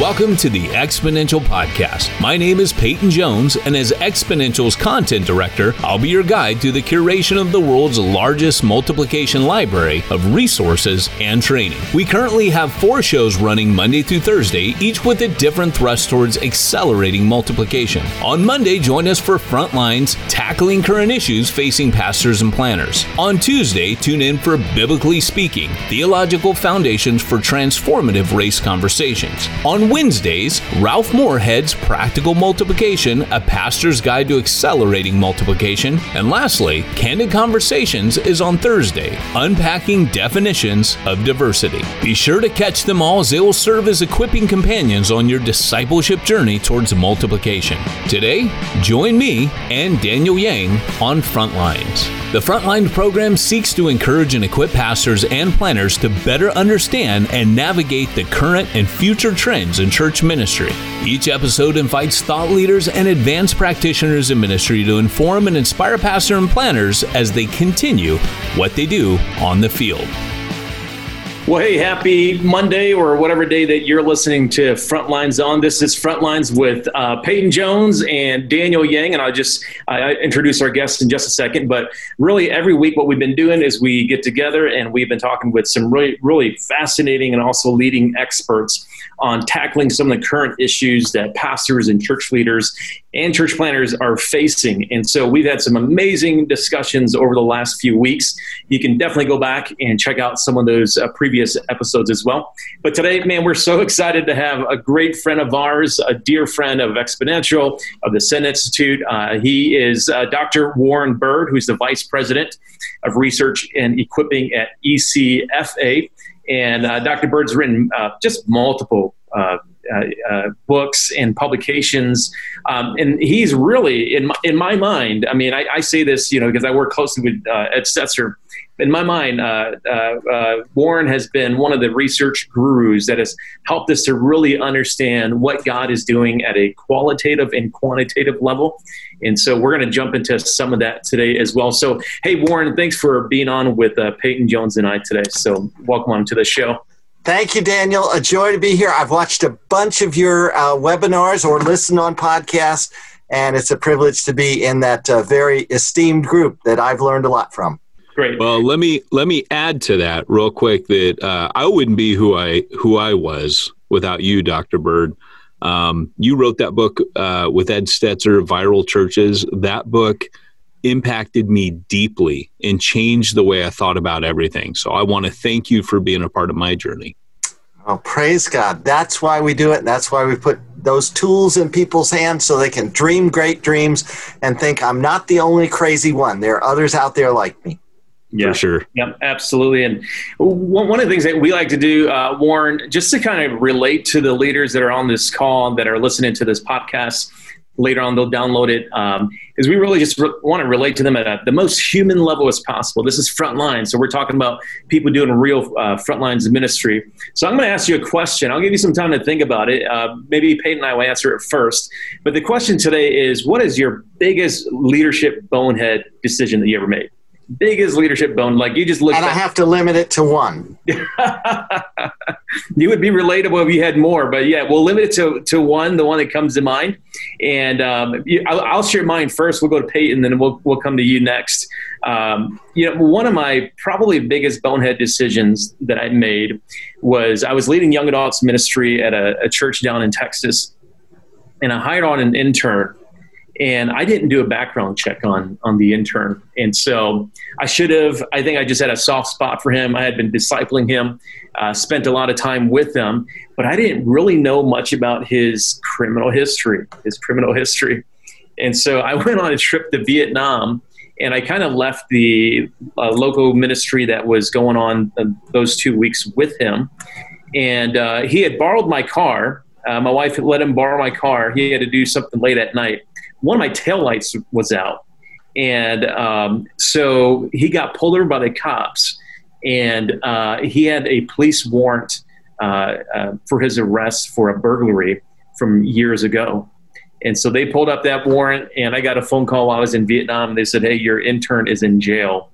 Welcome to the Exponential Podcast. My name is Peyton Jones, and as Exponential's content director, I'll be your guide through the curation of the world's largest multiplication library of resources and training. We currently have four shows running Monday through Thursday, each with a different thrust towards accelerating multiplication. On Monday, join us for Frontlines Tackling Current Issues Facing Pastors and Planners. On Tuesday, tune in for Biblically Speaking Theological Foundations for Transformative Race Conversations. On Wednesdays, Ralph Moorhead's Practical Multiplication, a pastor's guide to accelerating multiplication. And lastly, Candid Conversations is on Thursday, unpacking definitions of diversity. Be sure to catch them all as they will serve as equipping companions on your discipleship journey towards multiplication. Today, join me and Daniel Yang on Frontlines. The Frontline program seeks to encourage and equip pastors and planners to better understand and navigate the current and future trends in church ministry. Each episode invites thought leaders and advanced practitioners in ministry to inform and inspire pastors and planners as they continue what they do on the field. Well, hey, happy Monday or whatever day that you're listening to Frontlines on. This is Frontlines with uh, Peyton Jones and Daniel Yang, and I'll just I introduce our guests in just a second. But really, every week, what we've been doing is we get together and we've been talking with some really, really fascinating and also leading experts on tackling some of the current issues that pastors and church leaders and church planners are facing. And so we've had some amazing discussions over the last few weeks. You can definitely go back and check out some of those uh, previous episodes as well. But today, man, we're so excited to have a great friend of ours, a dear friend of Exponential, of the Send Institute. Uh, he is uh, Dr. Warren Bird, who's the Vice President of Research and Equipping at ECFA. And uh, Dr. Bird's written uh, just multiple uh, books and publications. Um, and he's really, in my, in my mind, I mean, I, I say this, you know, because I work closely with uh, Ed Stetzer. In my mind, uh, Warren has been one of the research gurus that has helped us to really understand what God is doing at a qualitative and quantitative level. And so we're going to jump into some of that today as well. So, hey, Warren, thanks for being on with Peyton Jones and I today. So, welcome on to the show. Thank you, Daniel. A joy to be here. I've watched a bunch of your uh, webinars or listened on podcasts, and it's a privilege to be in that uh, very esteemed group that I've learned a lot from. Great. Well, let me let me add to that real quick that uh, I wouldn't be who I who I was without you, Dr. Bird. Um, you wrote that book uh, with Ed Stetzer, Viral Churches. That book impacted me deeply and changed the way I thought about everything. So I want to thank you for being a part of my journey. Oh, praise God. That's why we do it. That's why we put those tools in people's hands so they can dream great dreams and think, I'm not the only crazy one. There are others out there like me. Yeah, for sure. Yep, absolutely. And one of the things that we like to do, uh, Warren, just to kind of relate to the leaders that are on this call that are listening to this podcast, later on they'll download it um, we really just re- want to relate to them at a, the most human level as possible. This is frontline so we're talking about people doing real uh, frontlines ministry. So i'm going to ask you a question. I'll give you some time to think about it. Uh, maybe peyton and i will answer it first. But the question today is what is your biggest leadership bonehead decision that you ever made biggest leadership bone. Like you just look. And I have to limit it to one. you would be relatable if you had more, but yeah, we'll limit it to, to one, the one that comes to mind. And um, I'll, I'll, share mine first. We'll go to Peyton, then we'll we'll come to you next. Um, you know, one of my probably biggest bonehead decisions that I made was I was leading young adults ministry at a, a church down in Texas, and I hired on an intern and I didn't do a background check on on the intern, and so I should have. I think I just had a soft spot for him. I had been discipling him, uh, spent a lot of time with him, but I didn't really know much about his criminal history. His criminal history, and so I went on a trip to Vietnam. And I kind of left the uh, local ministry that was going on uh, those two weeks with him. And uh, he had borrowed my car. Uh, my wife let him borrow my car. He had to do something late at night one of my taillights was out. And um, so he got pulled over by the cops, and uh, he had a police warrant uh, uh, for his arrest for a burglary from years ago. And so they pulled up that warrant, and I got a phone call while I was in Vietnam. They said, Hey, your intern is in jail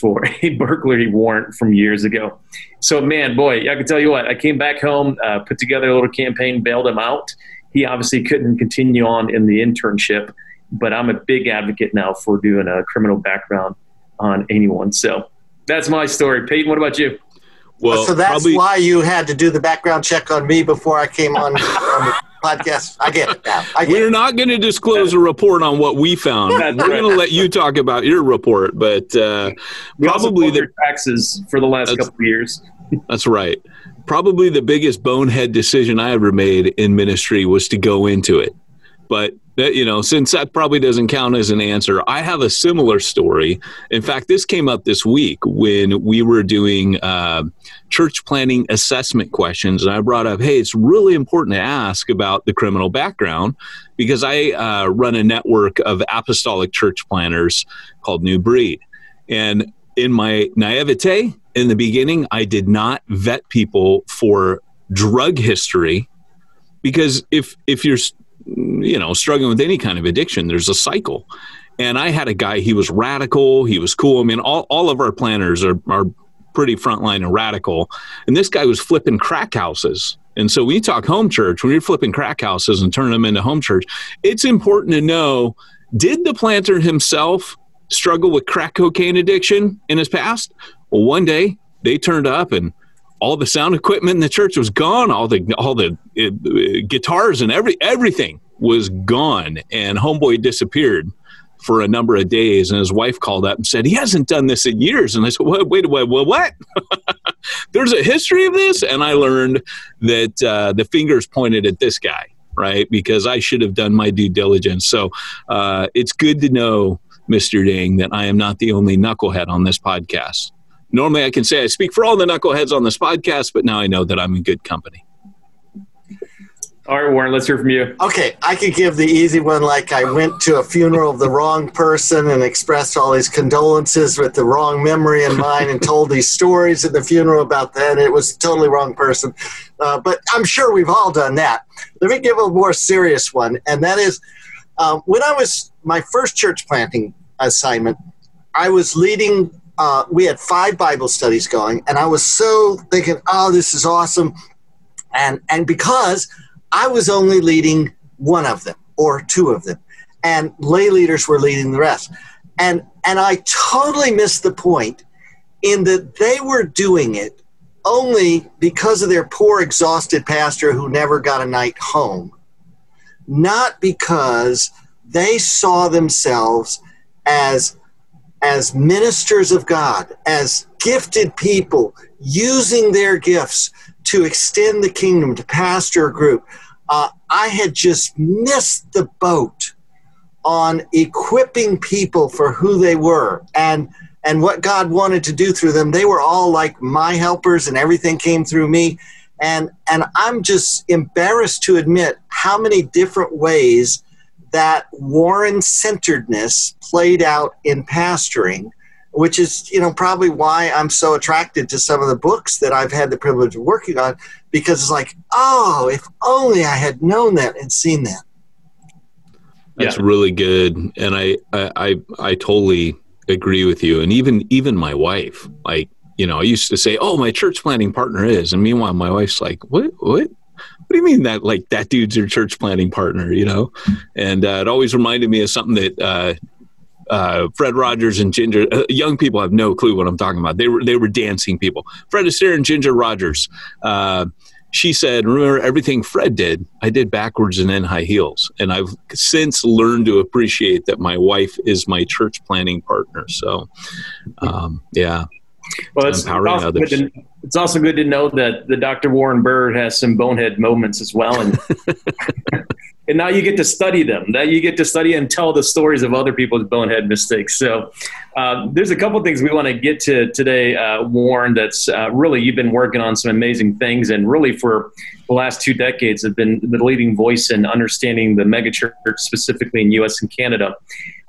for a burglary warrant from years ago. So, man, boy, I can tell you what, I came back home, uh, put together a little campaign, bailed him out. He obviously couldn't continue on in the internship, but I'm a big advocate now for doing a criminal background on anyone. So that's my story. Peyton, what about you? Well, so that's probably, why you had to do the background check on me before I came on, on the podcast. I get it now. Get We're it. not going to disclose a report on what we found. We're going to let you talk about your report, but uh, probably the taxes for the last couple of years. that's right. Probably the biggest bonehead decision I ever made in ministry was to go into it. But you know since that probably doesn't count as an answer i have a similar story. In fact this came up this week when we were doing uh, church planting assessment questions and i brought up hey it's really important to ask about the criminal background because i uh, run a network of apostolic church planners called new breed. And in my naivete in the beginning i did not vet people for drug history because if if you're you know, struggling with any kind of addiction, there's a cycle. And I had a guy, he was radical, he was cool. I mean, all, all of our planters are, are pretty frontline and radical. And this guy was flipping crack houses. And so when you talk home church, when you're flipping crack houses and turning them into home church, it's important to know did the planter himself struggle with crack cocaine addiction in his past? Well, one day they turned up and all the sound equipment in the church was gone. All the all the uh, guitars and every everything was gone, and Homeboy disappeared for a number of days. And his wife called up and said he hasn't done this in years. And I said, "Wait, wait, wait, what? what? There's a history of this." And I learned that uh, the fingers pointed at this guy, right? Because I should have done my due diligence. So uh, it's good to know, Mister Ding, that I am not the only knucklehead on this podcast normally I can say I speak for all the knuckleheads on this podcast, but now I know that I'm in good company. All right, Warren, let's hear from you. Okay, I could give the easy one like I went to a funeral of the wrong person and expressed all these condolences with the wrong memory in mind and told these stories at the funeral about that. it was totally wrong person. Uh, but I'm sure we've all done that. Let me give a more serious one, and that is um, when I was my first church planting assignment, I was leading uh, we had five Bible studies going, and I was so thinking, "Oh, this is awesome," and and because I was only leading one of them or two of them, and lay leaders were leading the rest, and and I totally missed the point in that they were doing it only because of their poor, exhausted pastor who never got a night home, not because they saw themselves as as ministers of God, as gifted people, using their gifts to extend the kingdom, to pastor a group, uh, I had just missed the boat on equipping people for who they were and and what God wanted to do through them. They were all like my helpers, and everything came through me. And and I'm just embarrassed to admit how many different ways that Warren centeredness played out in pastoring, which is, you know, probably why I'm so attracted to some of the books that I've had the privilege of working on, because it's like, oh, if only I had known that and seen that. That's yeah. really good, and I, I, I, I totally agree with you. And even, even my wife, like, you know, I used to say, "Oh, my church planting partner is," and meanwhile, my wife's like, "What? What? What do you mean that like that dude's your church planting partner you know and uh, it always reminded me of something that uh, uh, Fred Rogers and Ginger. Uh, young people have no clue what I'm talking about. They were they were dancing people. Fred Astaire and Ginger Rogers. Uh, she said, "Remember everything Fred did? I did backwards and in high heels." And I've since learned to appreciate that my wife is my church planting partner. So, um, yeah, well, it's empowering others. To, it's also good to know that the Dr. Warren Bird has some bonehead moments as well, and and now you get to study them. That you get to study and tell the stories of other people's bonehead mistakes. So uh, there's a couple things we want to get to today, uh, Warren. That's uh, really you've been working on some amazing things, and really for the last two decades have been the leading voice in understanding the megachurch, specifically in U.S. and Canada.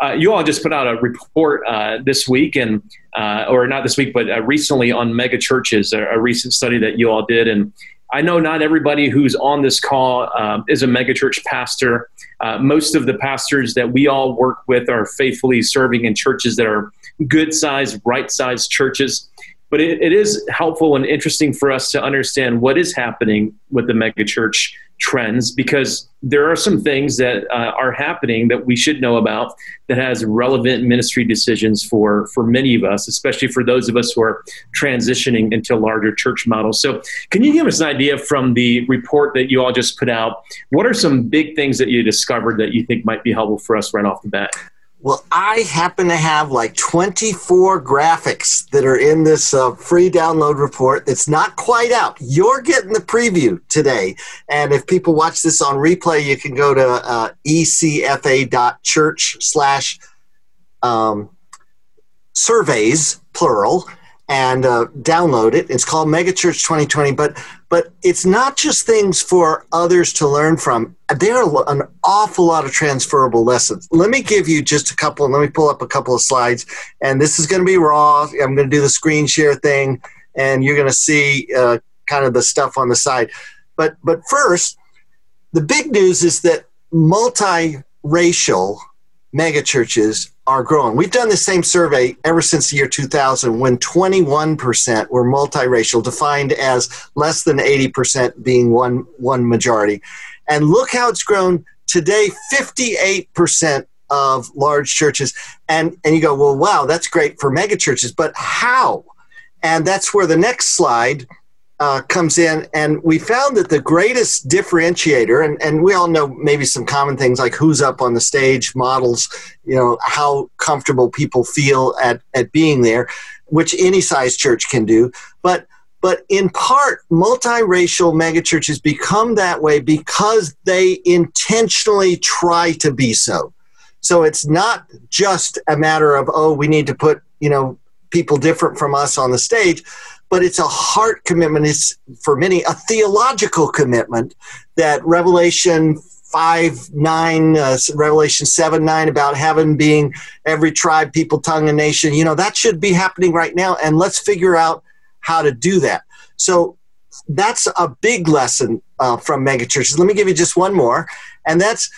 Uh, you all just put out a report uh, this week, and uh, or not this week, but recently on megachurches, a, a recent study that you all did, and I know not everybody who's on this call uh, is a megachurch pastor. Uh, most of the pastors that we all work with are faithfully serving in churches that are good sized, right sized churches. But it, it is helpful and interesting for us to understand what is happening with the megachurch trends because there are some things that uh, are happening that we should know about that has relevant ministry decisions for for many of us especially for those of us who are transitioning into larger church models. So can you give us an idea from the report that you all just put out? What are some big things that you discovered that you think might be helpful for us right off the bat well, I happen to have like 24 graphics that are in this uh, free download report It's not quite out. You're getting the preview today. And if people watch this on replay, you can go to uh, ecfa.church slash um, surveys, plural, and uh, download it. It's called Megachurch 2020, but but it's not just things for others to learn from. There are an awful lot of transferable lessons. Let me give you just a couple, let me pull up a couple of slides. And this is going to be raw. I'm going to do the screen share thing, and you're going to see uh, kind of the stuff on the side. But but first, the big news is that multiracial megachurches are growing. We've done the same survey ever since the year 2000 when 21% were multiracial, defined as less than 80% being one, one majority. And look how it's grown today 58% of large churches. And, and you go, well, wow, that's great for megachurches, but how? And that's where the next slide uh, comes in, and we found that the greatest differentiator, and, and we all know maybe some common things like who's up on the stage, models, you know, how comfortable people feel at, at being there, which any size church can do. But but in part, multiracial megachurches become that way because they intentionally try to be so. So it's not just a matter of, oh, we need to put, you know, people different from us on the stage but it's a heart commitment. It's for many a theological commitment that Revelation 5 9, uh, Revelation 7 9 about heaven being every tribe, people, tongue, and nation. You know, that should be happening right now. And let's figure out how to do that. So that's a big lesson uh, from megachurches. Let me give you just one more, and that's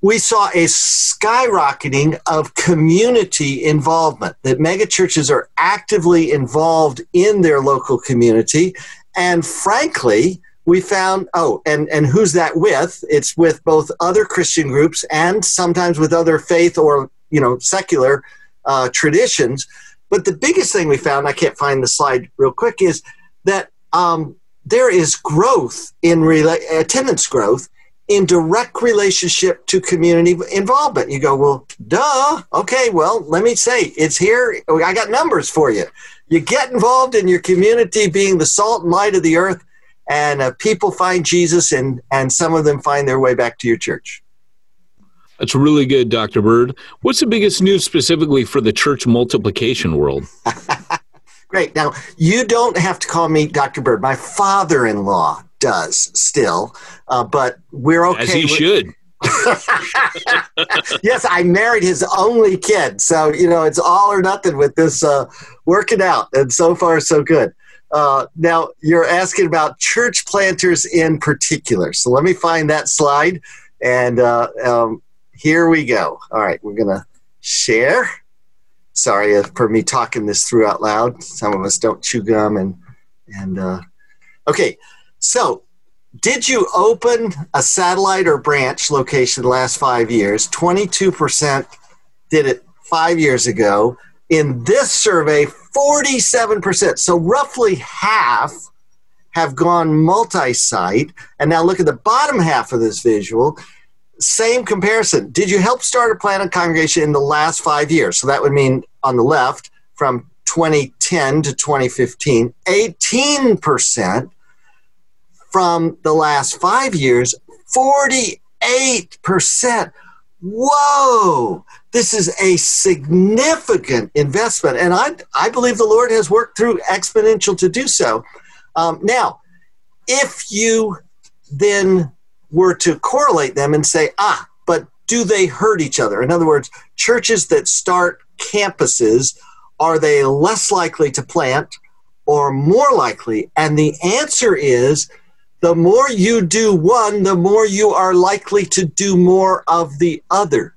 we saw a skyrocketing of community involvement, that megachurches are actively involved in their local community. And frankly, we found, oh, and, and who's that with? It's with both other Christian groups and sometimes with other faith or, you know, secular uh, traditions. But the biggest thing we found, I can't find the slide real quick, is that um, there is growth in rela- attendance growth in direct relationship to community involvement. You go, well, duh. Okay, well, let me say it's here. I got numbers for you. You get involved in your community being the salt and light of the earth, and uh, people find Jesus, and, and some of them find their way back to your church. That's really good, Dr. Bird. What's the biggest news specifically for the church multiplication world? Great. Now, you don't have to call me Dr. Bird. My father in law does still, uh, but we're okay. As he with- should. yes, I married his only kid, so you know it's all or nothing with this uh, working out, and so far so good. Uh, now you're asking about church planters in particular, so let me find that slide, and uh, um, here we go. All right, we're gonna share. Sorry for me talking this through out loud. Some of us don't chew gum, and and uh, okay. So, did you open a satellite or branch location the last five years? 22% did it five years ago. In this survey, 47%. So, roughly half have gone multi site. And now look at the bottom half of this visual. Same comparison. Did you help start a plant congregation in the last five years? So that would mean on the left from 2010 to 2015, 18% from the last five years, 48%. Whoa, this is a significant investment. And I, I believe the Lord has worked through exponential to do so. Um, now, if you then were to correlate them and say, ah, but do they hurt each other? In other words, churches that start campuses, are they less likely to plant or more likely? And the answer is the more you do one, the more you are likely to do more of the other.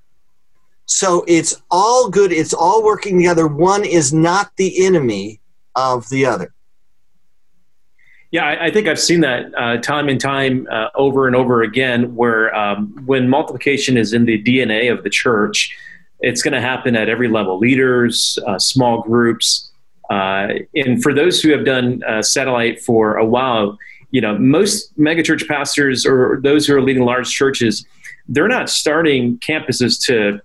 So it's all good. It's all working together. One is not the enemy of the other. Yeah, I, I think I've seen that uh, time and time uh, over and over again. Where um, when multiplication is in the DNA of the church, it's going to happen at every level: leaders, uh, small groups, uh, and for those who have done uh, satellite for a while, you know, most megachurch pastors or those who are leading large churches, they're not starting campuses to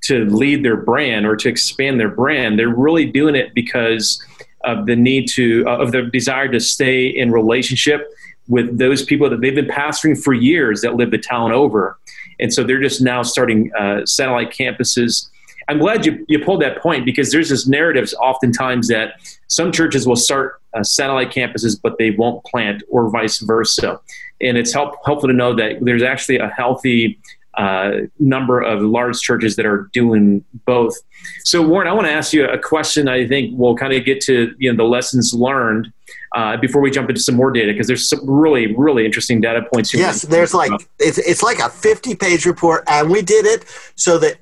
to lead their brand or to expand their brand. They're really doing it because of the need to uh, of the desire to stay in relationship with those people that they've been pastoring for years that live the town over and so they're just now starting uh, satellite campuses i'm glad you, you pulled that point because there's this narratives oftentimes that some churches will start uh, satellite campuses but they won't plant or vice versa and it's help, helpful to know that there's actually a healthy uh, number of large churches that are doing both. So, Warren, I want to ask you a question. I think we'll kind of get to you know the lessons learned uh, before we jump into some more data because there's some really really interesting data points. Here yes, there's like it's it's like a 50 page report, and we did it so that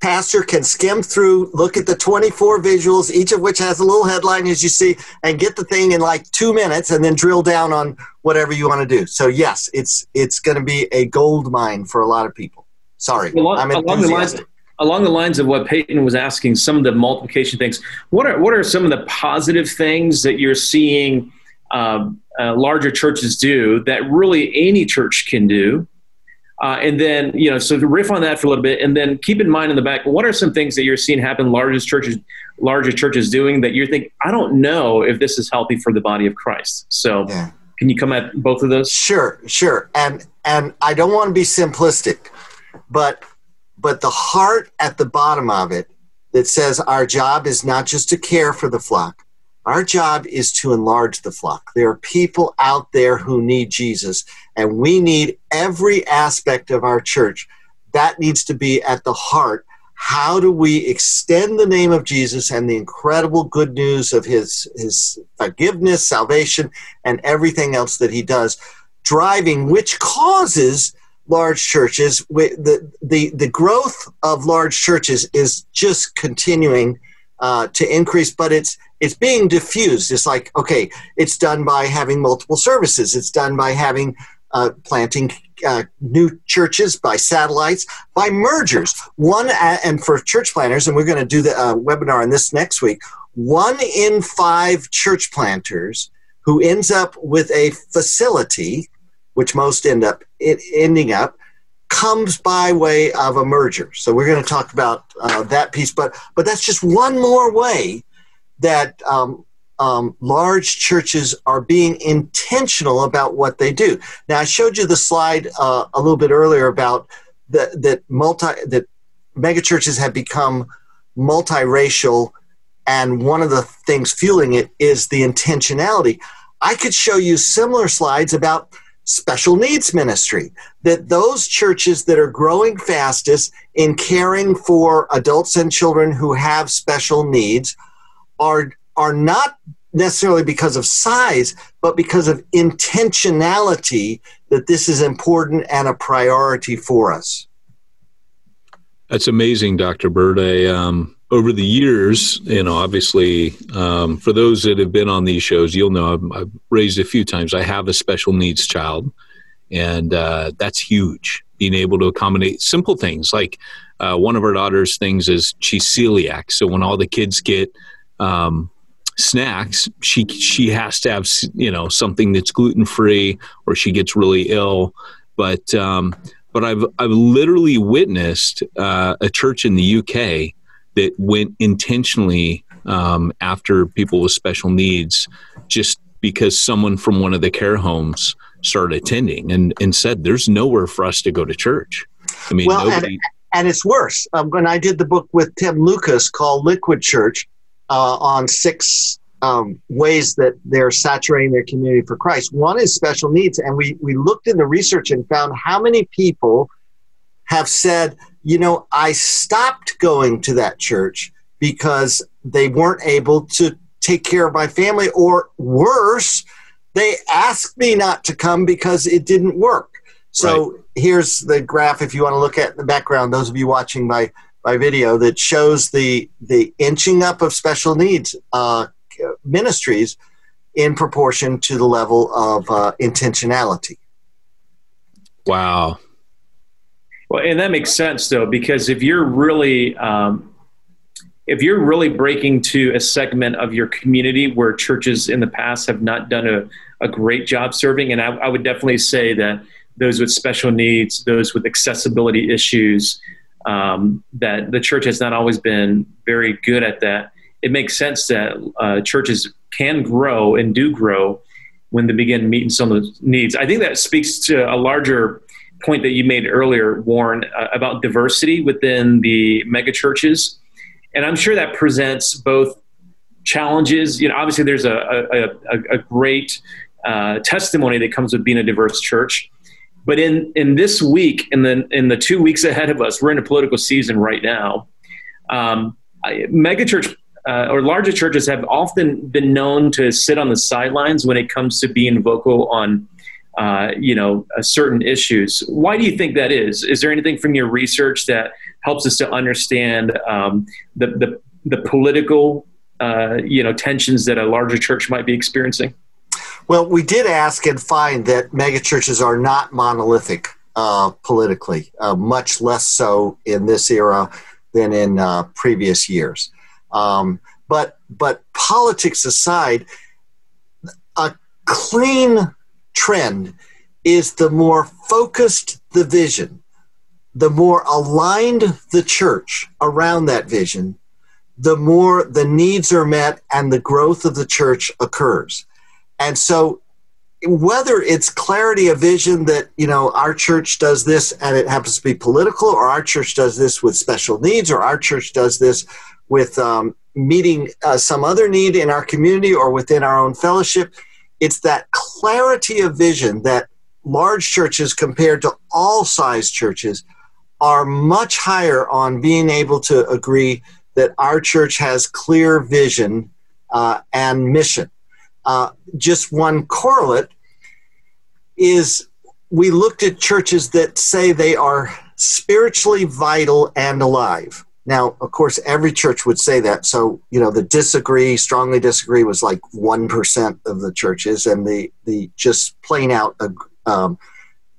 pastor can skim through, look at the 24 visuals, each of which has a little headline as you see, and get the thing in like two minutes, and then drill down on whatever you want to do. So yes, it's it's going to be a gold mine for a lot of people. Sorry, along, I'm along the lines along the lines of what Peyton was asking, some of the multiplication things. What are what are some of the positive things that you're seeing um, uh, larger churches do that really any church can do? Uh, and then, you know, so to riff on that for a little bit, and then keep in mind in the back, what are some things that you're seeing happen largest churches, larger churches doing that you think, I don't know if this is healthy for the body of Christ. So yeah. can you come at both of those? Sure, sure. And and I don't want to be simplistic, but but the heart at the bottom of it that says our job is not just to care for the flock, our job is to enlarge the flock. There are people out there who need Jesus, and we need every aspect of our church. That needs to be at the heart. How do we extend the name of Jesus and the incredible good news of his, his forgiveness, salvation, and everything else that he does, driving which causes large churches? The, the, the growth of large churches is just continuing uh, to increase, but it's it's being diffused. It's like okay, it's done by having multiple services. It's done by having uh, planting uh, new churches by satellites, by mergers. One and for church planters, and we're going to do the uh, webinar on this next week. One in five church planters who ends up with a facility, which most end up ending up comes by way of a merger. So we're going to talk about uh, that piece, but but that's just one more way that um, um, large churches are being intentional about what they do. Now I showed you the slide uh, a little bit earlier about that that multi that megachurches have become multiracial, and one of the things fueling it is the intentionality. I could show you similar slides about special needs ministry. That those churches that are growing fastest in caring for adults and children who have special needs are, are not necessarily because of size, but because of intentionality that this is important and a priority for us. That's amazing, Dr. Bird. I, um, over the years, you know, obviously, um, for those that have been on these shows, you'll know I've, I've, raised a few times. I have a special needs child, and uh, that's huge. Being able to accommodate simple things like uh, one of our daughter's things is she's celiac, so when all the kids get um, snacks, she she has to have you know something that's gluten free, or she gets really ill. But um, but I've I've literally witnessed uh, a church in the UK that went intentionally um, after people with special needs just because someone from one of the care homes started attending and, and said there's nowhere for us to go to church. I mean well, nobody- and, and, it's worse. Um, when i did the book with tim lucas called liquid church uh, on six um, ways that they're saturating their community for christ. One is special needs and we, we looked in the research and found how many people have said you know, I stopped going to that church because they weren't able to take care of my family, or worse, they asked me not to come because it didn't work. So right. here's the graph if you want to look at the background, those of you watching my, by video that shows the the inching up of special needs uh, ministries in proportion to the level of uh, intentionality. Wow. Well, and that makes sense though, because if you're really um, if you're really breaking to a segment of your community where churches in the past have not done a, a great job serving, and I, I would definitely say that those with special needs, those with accessibility issues, um, that the church has not always been very good at that. It makes sense that uh, churches can grow and do grow when they begin meeting some of those needs. I think that speaks to a larger point that you made earlier, Warren, uh, about diversity within the megachurches and I'm sure that presents both challenges. You know, obviously there's a, a, a, a great uh, testimony that comes with being a diverse church. But in, in this week, in the, in the two weeks ahead of us, we're in a political season right now. Um, megachurch uh, or larger churches have often been known to sit on the sidelines when it comes to being vocal on uh, you know uh, certain issues. Why do you think that is? Is there anything from your research that helps us to understand um, the, the, the political uh, you know tensions that a larger church might be experiencing? Well, we did ask and find that megachurches are not monolithic uh, politically, uh, much less so in this era than in uh, previous years. Um, but but politics aside, a clean trend is the more focused the vision, the more aligned the church around that vision, the more the needs are met and the growth of the church occurs. And so whether it's clarity of vision that you know our church does this and it happens to be political or our church does this with special needs or our church does this with um, meeting uh, some other need in our community or within our own fellowship it's that clarity of vision that large churches compared to all size churches are much higher on being able to agree that our church has clear vision uh, and mission. Uh, just one correlate is we looked at churches that say they are spiritually vital and alive. Now, of course, every church would say that. So, you know, the disagree, strongly disagree was like 1% of the churches, and the, the just plain out, um,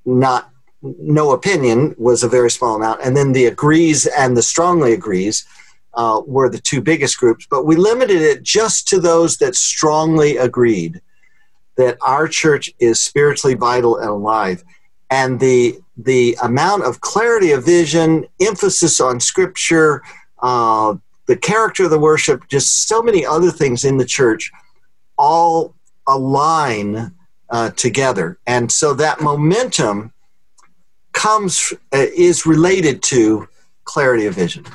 not no opinion was a very small amount. And then the agrees and the strongly agrees uh, were the two biggest groups. But we limited it just to those that strongly agreed that our church is spiritually vital and alive. And the the amount of clarity of vision, emphasis on scripture, uh, the character of the worship, just so many other things in the church all align uh, together. And so that momentum comes, uh, is related to clarity of vision.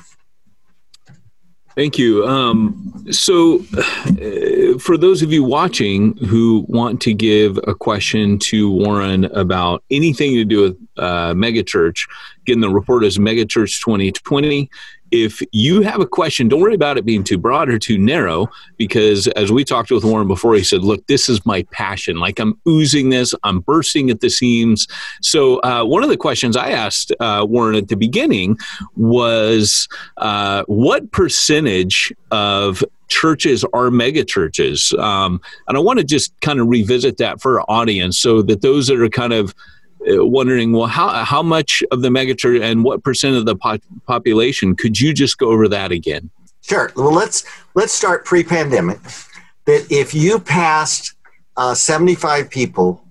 Thank you. Um, so, uh, for those of you watching who want to give a question to Warren about anything to do with uh, megachurch, again, the report is Megachurch 2020 if you have a question, don't worry about it being too broad or too narrow, because as we talked with Warren before, he said, Look, this is my passion. Like I'm oozing this, I'm bursting at the seams. So, uh, one of the questions I asked uh, Warren at the beginning was, uh, What percentage of churches are mega churches? Um, and I want to just kind of revisit that for our audience so that those that are kind of wondering, well, how how much of the megachurch and what percent of the po- population? Could you just go over that again? Sure. Well, let's let's start pre-pandemic. That if you passed uh, 75 people,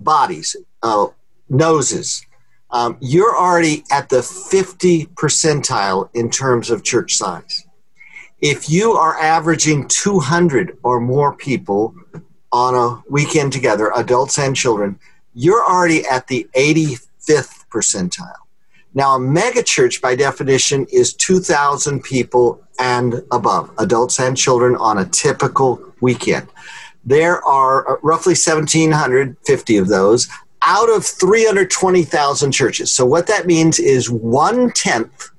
bodies, uh, noses, um, you're already at the 50 percentile in terms of church size. If you are averaging 200 or more people on a weekend together, adults and children, you're already at the 85th percentile. Now, a megachurch, by definition, is 2,000 people and above, adults and children, on a typical weekend. There are uh, roughly 1,750 of those out of 320,000 churches. So, what that means is one tenth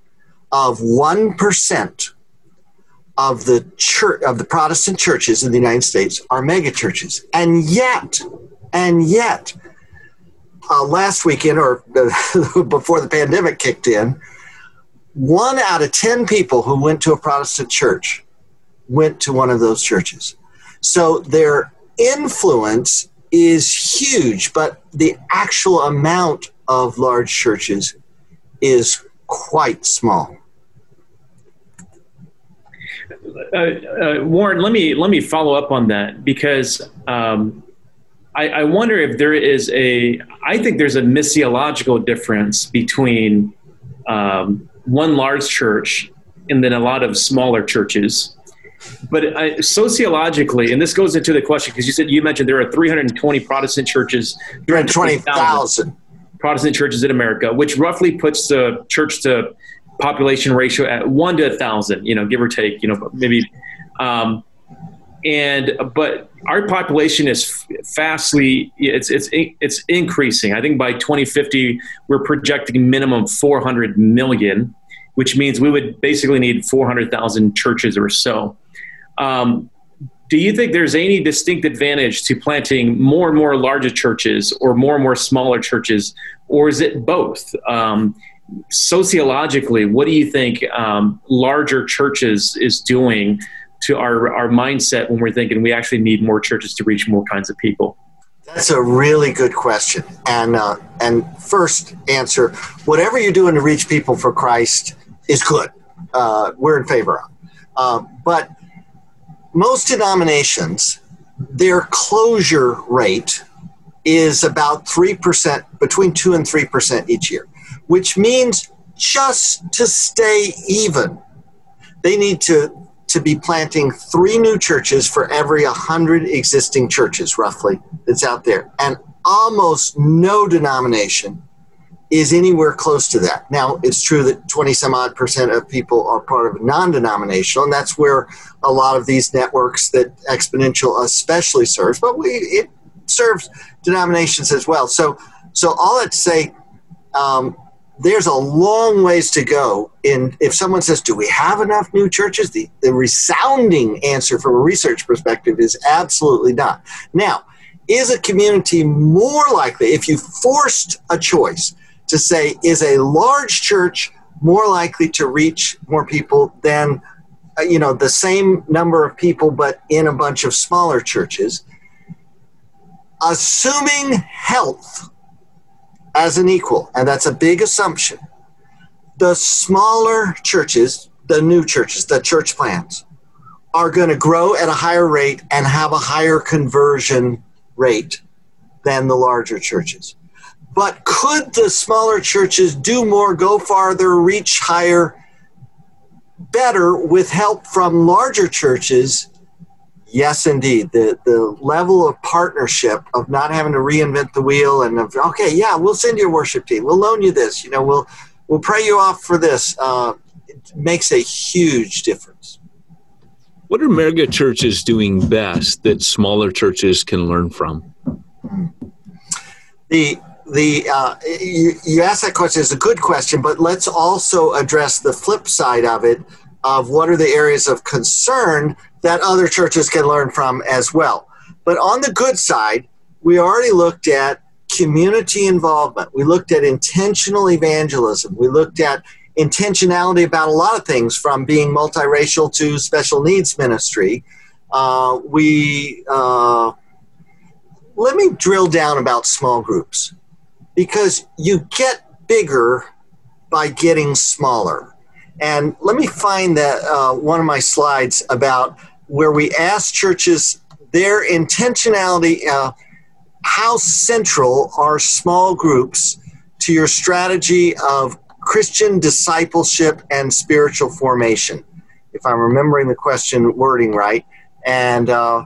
of 1% of the church of the Protestant churches in the United States are megachurches. And yet, and yet, uh, last weekend or before the pandemic kicked in, one out of 10 people who went to a Protestant church went to one of those churches. So their influence is huge, but the actual amount of large churches is quite small. Uh, uh, Warren, let me let me follow up on that because um, I, I, wonder if there is a. I think there's a missiological difference between um, one large church and then a lot of smaller churches. But I, sociologically, and this goes into the question because you said you mentioned there are 320 Protestant churches, 320,000 Protestant churches in America, which roughly puts the church to population ratio at one to a thousand, you know, give or take, you know, maybe. Um, and but our population is fastly it's it's it's increasing. I think by 2050 we're projecting minimum 400 million, which means we would basically need 400,000 churches or so. Um, do you think there's any distinct advantage to planting more and more larger churches or more and more smaller churches, or is it both? Um, sociologically, what do you think um, larger churches is doing to our, our mindset when we're thinking we actually need more churches to reach more kinds of people? That's a really good question. And uh, and first answer, whatever you're doing to reach people for Christ is good. Uh, we're in favor of. Uh, but most denominations, their closure rate is about 3%, between 2 and 3% each year, which means just to stay even, they need to to be planting three new churches for every 100 existing churches, roughly, that's out there. And almost no denomination is anywhere close to that. Now, it's true that 20 some odd percent of people are part of non denominational, and that's where a lot of these networks that Exponential especially serves, but we, it serves denominations as well. So, so all that to say, um, there's a long ways to go in if someone says do we have enough new churches? The, the resounding answer from a research perspective is absolutely not. Now is a community more likely if you forced a choice to say is a large church more likely to reach more people than uh, you know the same number of people but in a bunch of smaller churches? Assuming health as an equal, and that's a big assumption. The smaller churches, the new churches, the church plants, are going to grow at a higher rate and have a higher conversion rate than the larger churches. But could the smaller churches do more, go farther, reach higher, better with help from larger churches Yes, indeed. The the level of partnership of not having to reinvent the wheel and of okay, yeah, we'll send you a worship team. We'll loan you this. You know, we'll we'll pray you off for this. Uh, it makes a huge difference. What are mega churches doing best that smaller churches can learn from? The the uh, you, you asked that question is a good question, but let's also address the flip side of it of what are the areas of concern that other churches can learn from as well. But on the good side, we already looked at community involvement. We looked at intentional evangelism. We looked at intentionality about a lot of things from being multiracial to special needs ministry. Uh, we uh, let me drill down about small groups because you get bigger by getting smaller. And let me find that uh, one of my slides about where we ask churches their intentionality. Uh, how central are small groups to your strategy of Christian discipleship and spiritual formation? If I'm remembering the question wording right. And uh,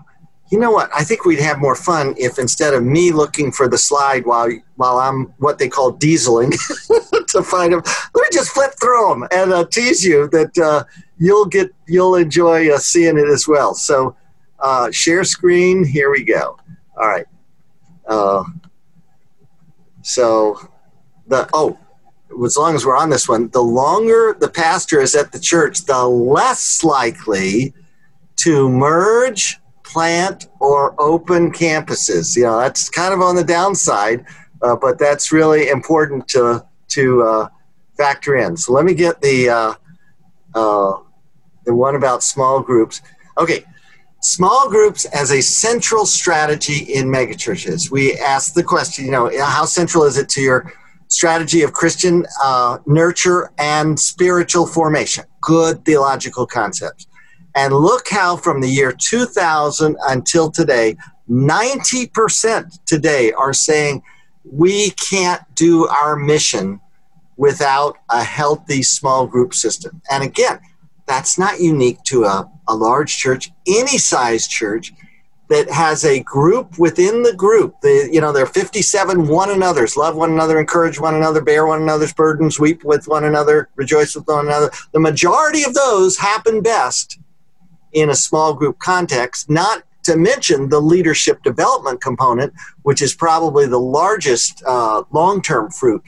you know what? I think we'd have more fun if instead of me looking for the slide while while I'm what they call dieseling to find them, let me just flip through them and uh, tease you that uh, you'll get you'll enjoy uh, seeing it as well. So uh, share screen. Here we go. All right. Uh, so the oh, as long as we're on this one, the longer the pastor is at the church, the less likely to merge, plant, or open campuses. You know that's kind of on the downside, uh, but that's really important to to uh, factor in. So let me get the uh, uh, the one about small groups. Okay, small groups as a central strategy in megachurches. We asked the question, you know, how central is it to your strategy of Christian uh, nurture and spiritual formation? Good theological concepts. And look how from the year 2000 until today, 90% today are saying we can't do our mission without a healthy small group system. And again, that's not unique to a, a large church, any size church that has a group within the group. The, you know, there are 57 one another's, love one another, encourage one another, bear one another's burdens, weep with one another, rejoice with one another. The majority of those happen best in a small group context, not to mention the leadership development component, which is probably the largest uh, long term fruit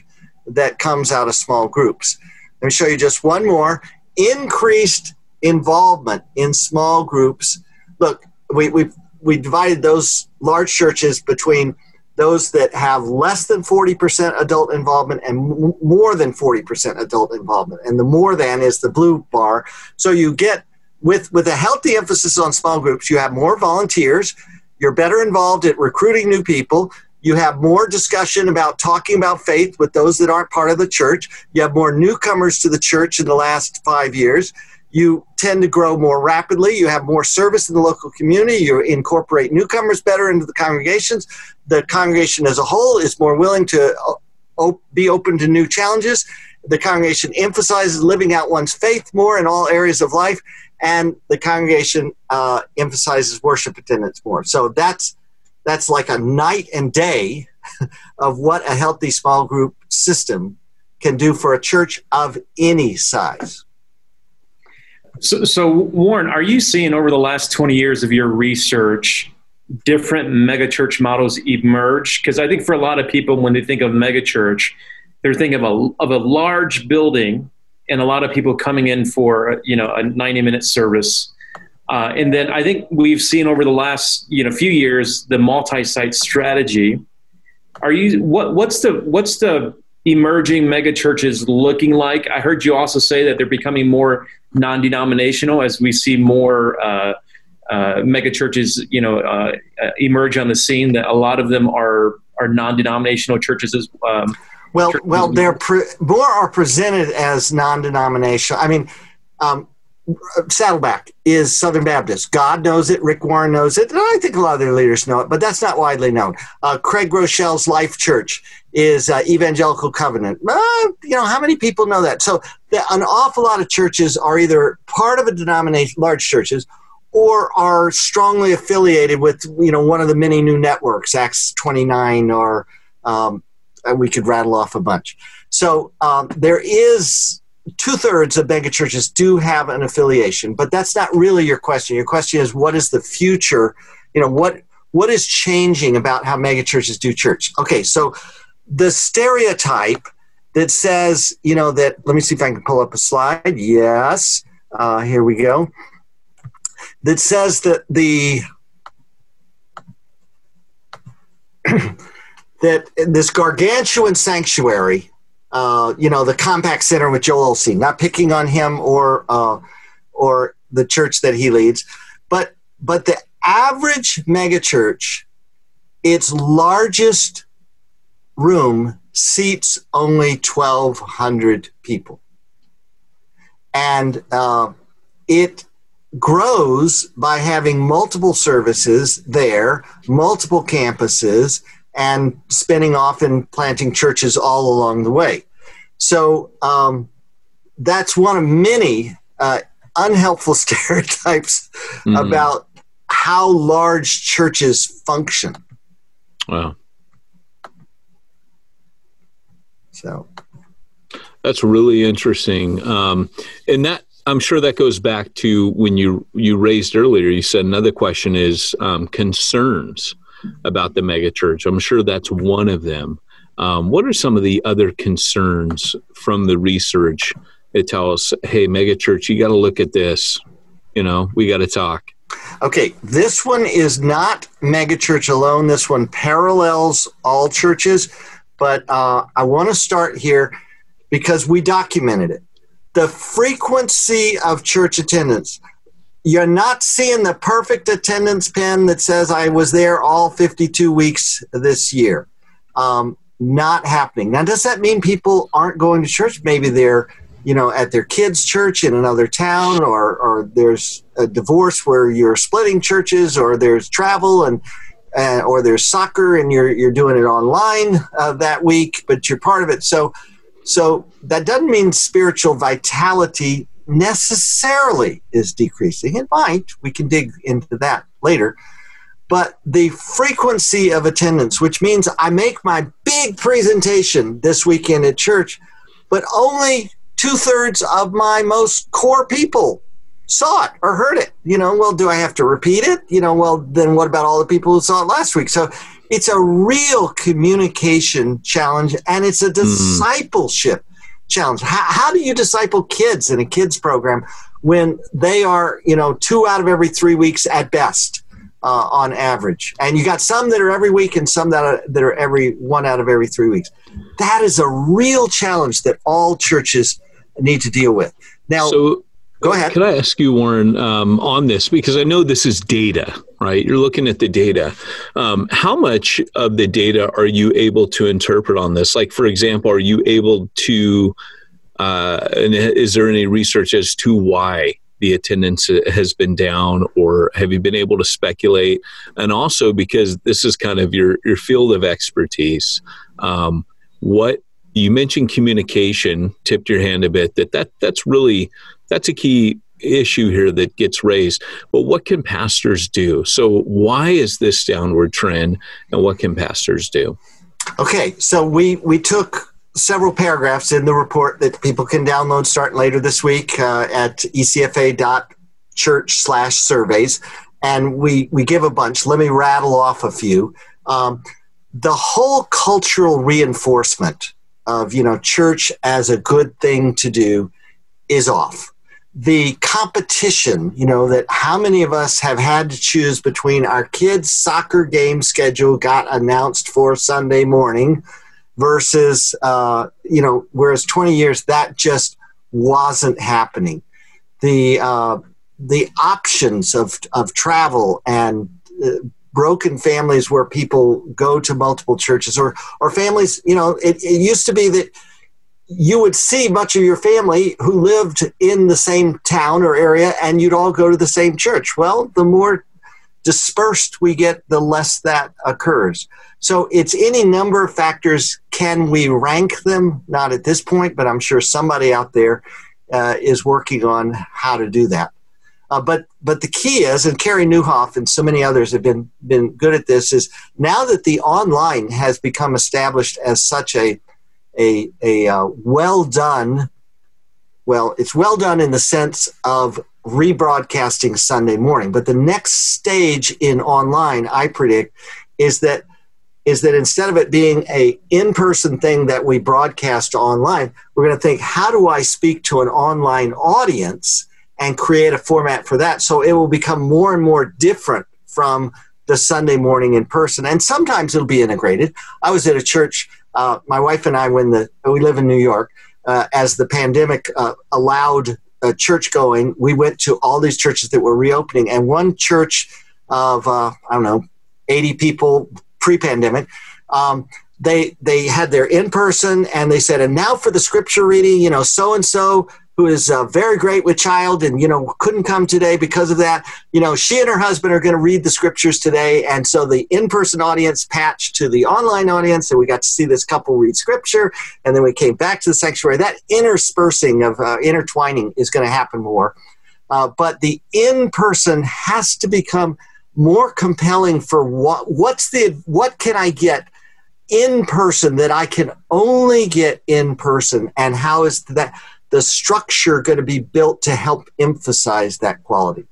that comes out of small groups. Let me show you just one more increased involvement in small groups. Look, we, we, we divided those large churches between those that have less than 40% adult involvement and m- more than 40% adult involvement. And the more than is the blue bar. So you get with with a healthy emphasis on small groups, you have more volunteers. You're better involved at recruiting new people. You have more discussion about talking about faith with those that aren't part of the church. You have more newcomers to the church in the last five years. You tend to grow more rapidly. You have more service in the local community. You incorporate newcomers better into the congregations. The congregation as a whole is more willing to uh, be open to new challenges. The congregation emphasizes living out one's faith more in all areas of life and the congregation uh, emphasizes worship attendance more. So that's that's like a night and day of what a healthy small group system can do for a church of any size. So, so Warren, are you seeing over the last 20 years of your research different megachurch models emerge? Because I think for a lot of people, when they think of megachurch, they're thinking of a, of a large building and a lot of people coming in for you know a 90 minute service. Uh, and then I think we've seen over the last you know few years the multi-site strategy. Are you what what's the what's the emerging mega churches looking like? I heard you also say that they're becoming more non-denominational as we see more uh, uh, mega churches, you know, uh, uh, emerge on the scene. That a lot of them are are non-denominational churches um, well, well, they're pre- more are presented as non-denominational. I mean, um, Saddleback is Southern Baptist. God knows it. Rick Warren knows it. And I think a lot of their leaders know it, but that's not widely known. Uh, Craig Groeschel's Life Church is uh, Evangelical Covenant. Uh, you know, how many people know that? So the, an awful lot of churches are either part of a denomination, large churches, or are strongly affiliated with, you know, one of the many new networks, Acts 29 or um, we could rattle off a bunch. So um, there is two thirds of megachurches do have an affiliation, but that's not really your question. Your question is what is the future? You know what what is changing about how megachurches do church? Okay, so the stereotype that says you know that let me see if I can pull up a slide. Yes, uh, here we go. That says that the that this gargantuan sanctuary, uh, you know, the Compaq Center with Joel Osteen, not picking on him or uh, or the church that he leads, but but the average megachurch, its largest room seats only 1,200 people, and uh, it grows by having multiple services there, multiple campuses, and spinning off and planting churches all along the way. So um, that's one of many uh, unhelpful stereotypes mm-hmm. about how large churches function. Wow. So that's really interesting. Um, and that I'm sure that goes back to when you you raised earlier. You said another question is um, concerns about the megachurch. I'm sure that's one of them. Um, what are some of the other concerns from the research that tell us, hey, megachurch, you got to look at this. You know, we got to talk. Okay, this one is not megachurch alone. This one parallels all churches, but uh, I want to start here. because we documented it. The frequency of church attendance. You're not seeing the perfect attendance pen that says I was there all 52 weeks this year. Um, not happening. Now, does that mean people aren't going to church? Maybe they're, you know, at their kids' church in another town, or or there's a divorce where you're splitting churches, or there's travel and. Uh, or there's soccer and you're you're doing it online uh, that week, but you're part of it. So, so that doesn't mean spiritual vitality necessarily is decreasing. It might. We can dig into that later but the frequency of attendance, which means I make my big presentation this weekend at church, but only two thirds of my most core people saw it or heard it. You know, well, do I have to repeat it? You know, well, then what about all the people who saw it last week? So it's a real communication challenge and it's a mm-hmm. discipleship. Challenge. How, how do you disciple kids in a kids program when they are, you know, two out of every three weeks at best? uh, on average. And you got some that are every week and some that are, that are every one out of every three weeks. That is a real challenge that all churches need to deal with. Now, so, go ahead. Can I ask you, Warren, um, on this? Because I know this is data, right? You're looking at the data. Um, how much of the data are you able to interpret on this? Like, for example, are you able to, uh, and is there any research as to why the attendance has been down, or have you been able to speculate? And also because this is kind of your your field of expertise, um, what you mentioned communication tipped your hand a bit that that that's really that's a key issue here that gets raised but what can pastors do so why is this downward trend and what can pastors do okay so we we took several paragraphs in the report that people can download starting later this week uh, at ecfa.church slash surveys. And we, we give a bunch. Let me rattle off a few. Um, the whole cultural reinforcement of, you know, church as a good thing to do is off. The competition, you know, that how many of us have had to choose between our kids' soccer game schedule got announced for Sunday morning – versus uh, you know whereas 20 years that just wasn't happening the uh, the options of of travel and uh, broken families where people go to multiple churches or or families you know it, it used to be that you would see much of your family who lived in the same town or area and you'd all go to the same church well the more dispersed we get, the less that occurs. So it's any number of factors. Can we rank them? Not at this point, but I'm sure somebody out there uh, is working on how to do that. Uh, but but the key is, and Carey Nieuwhof and so many others have been been good at this. Is now that the online has become established as such a a a uh, well done. Well, it's well done in the sense of rebroadcasting Sunday morning. But the next stage in online, I predict, is that is that instead of it being a in-person thing that we broadcast online, we're going to think, how do I speak to an online audience and create a format for that? So it will become more and more different from the Sunday morning in person, and sometimes it'll be integrated. I was at a church. Uh, my wife and I, when the we live in New York, uh, as the pandemic uh, allowed church going, we went to all these churches that were reopening, and one church of uh, I don't know, eighty people pre-pandemic. Um, they they had their in person, and they said, and now for the scripture reading, you know, so and so who is uh, very great with child and you know couldn't come today because of that. You know she and her husband are going to read the scriptures today. And so the in-person audience patched to the online audience and we got to see this couple read scripture. And then we came back to the sanctuary. That interspersing of uh, intertwining is going to happen more. Uh, but the in-person has to become more compelling for what what's the what can i get in person that i can only get in person? And how is that the structure going to be built to help emphasize that quality?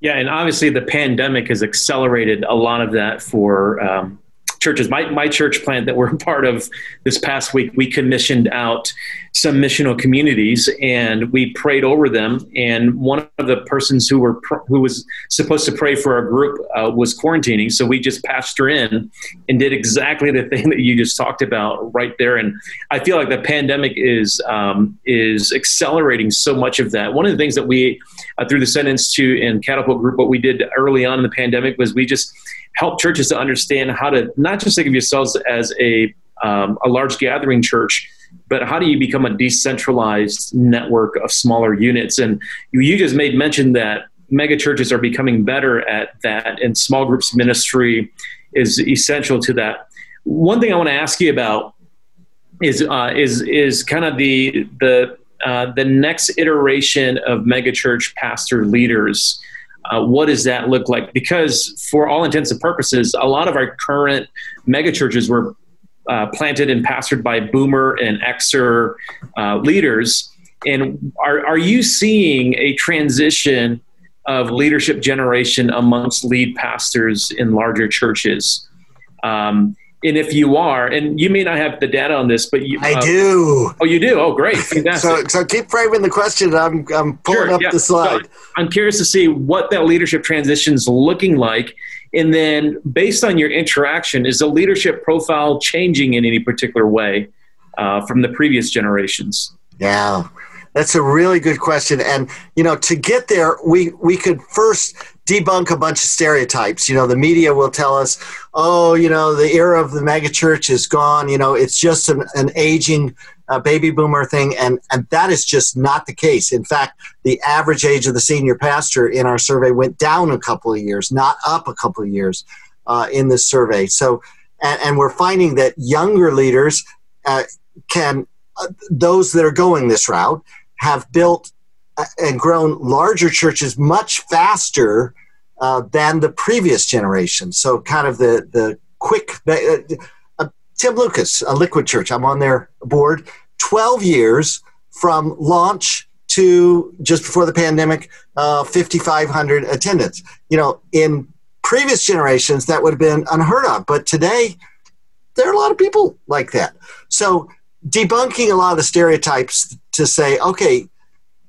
Yeah, and obviously the pandemic has accelerated a lot of that for um, churches. My, my church plant that we're part of this past week, we commissioned out some missional communities and we prayed over them. And one of the persons who were who was supposed to pray for our group uh, was quarantining, so we just passed her in and did exactly the thing that you just talked about right there. And I feel like the pandemic is um, is accelerating so much of that. One of the things that we uh, through the Send Institute and Catapult Group, what we did early on in the pandemic was we just helped churches to understand how to not just think of yourselves as a um, a large gathering church, but how do you become a decentralized network of smaller units? And you, you just made mention that mega churches are becoming better at that, and small groups ministry is essential to that. One thing I want to ask you about is uh, is is kind of the the uh, the next iteration of megachurch pastor leaders uh, what does that look like? Because for all intents and purposes, a lot of our current megachurches were uh, planted and pastored by boomer and Xer uh, leaders. And are, are you seeing a transition of leadership generation amongst lead pastors in larger churches? Um, and if you are, and you may not have the data on this, but you, I uh, do. Oh, you do. Oh, great, so, so keep framing the question. I'm, I'm pulling sure, up yeah. the slide. So I'm curious to see what that leadership transition is looking like, and then based on your interaction, is the leadership profile changing in any particular way uh, from the previous generations? Yeah, that's a really good question. And you know, to get there, we we could first debunk a bunch of stereotypes. You know, the media will tell us, oh, you know, the era of the megachurch is gone. You know, it's just an, an aging uh, baby boomer thing. And, and that is just not the case. In fact, the average age of the senior pastor in our survey went down a couple of years, not up a couple of years uh, in this survey. So, and, and, we're finding that younger leaders uh, can, uh, those that are going this route, have built and grown larger churches much faster uh, than the previous generation. So, kind of the the quick. Uh, uh, Tim Lucas, a Liquid Church, I'm on their board. Twelve years from launch to just before the pandemic, uh, 5,500 attendance. You know, in previous generations, that would have been unheard of, but today there are a lot of people like that. So, debunking a lot of the stereotypes to say, okay,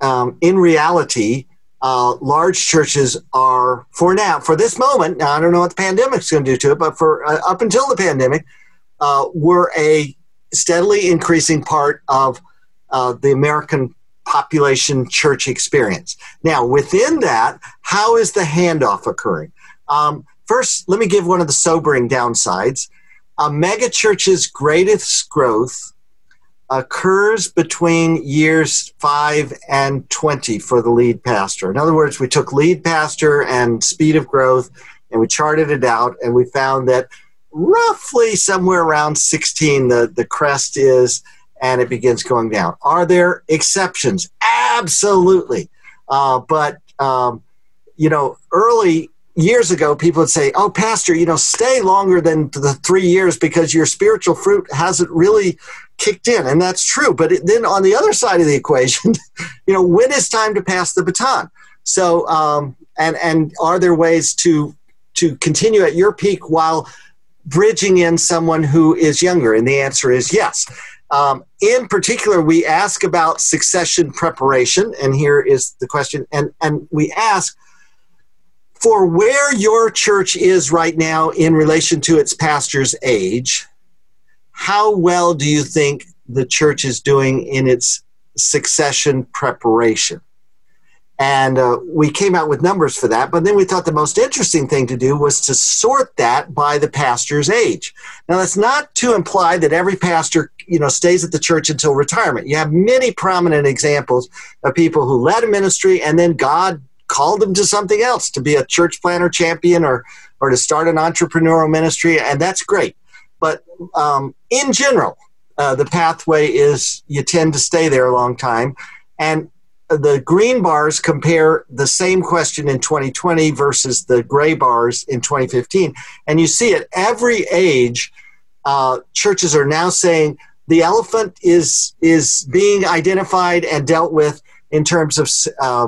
um, in reality, uh, large churches are, for now, for this moment, now I don't know what the pandemic's going to do to it, but for uh, up until the pandemic, uh, were a steadily increasing part of uh, the American population church experience. Now, within that, how is the handoff occurring? Um, first, let me give one of the sobering downsides. A megachurch's greatest growth occurs between years 5 and 20 for the lead pastor. In other words, we took lead pastor and speed of growth and we charted it out and we found that roughly somewhere around 16 the, the crest is and it begins going down. Are there exceptions? Absolutely. Uh, but, um, you know, early years ago, people would say, "Oh, pastor, you know, stay longer than the three years because your spiritual fruit hasn't really kicked in," and that's true. But it, then on the other side of the equation, you know, when is time to pass the baton? So, um, and and are there ways to to continue at your peak while bridging in someone who is younger? And the answer is yes. Um, in particular, we ask about succession preparation, and here is the question, and and we ask for where your church is right now in relation to its pastor's age, how well do you think the church is doing in its succession preparation? And uh, we came out with numbers for that, but then we thought the most interesting thing to do was to sort that by the pastor's age. Now, that's not to imply that every pastor, you know, stays at the church until retirement. You have many prominent examples of people who led a ministry and then God called them to something else to be a church planter champion or or to start an entrepreneurial ministry and that's great. But um, in general uh, the pathway is you tend to stay there a long time. And the green bars compare the same question in 2020 versus the gray bars in 2015 and you see at every age uh, churches are now saying the elephant is is being identified and dealt with in terms of uh,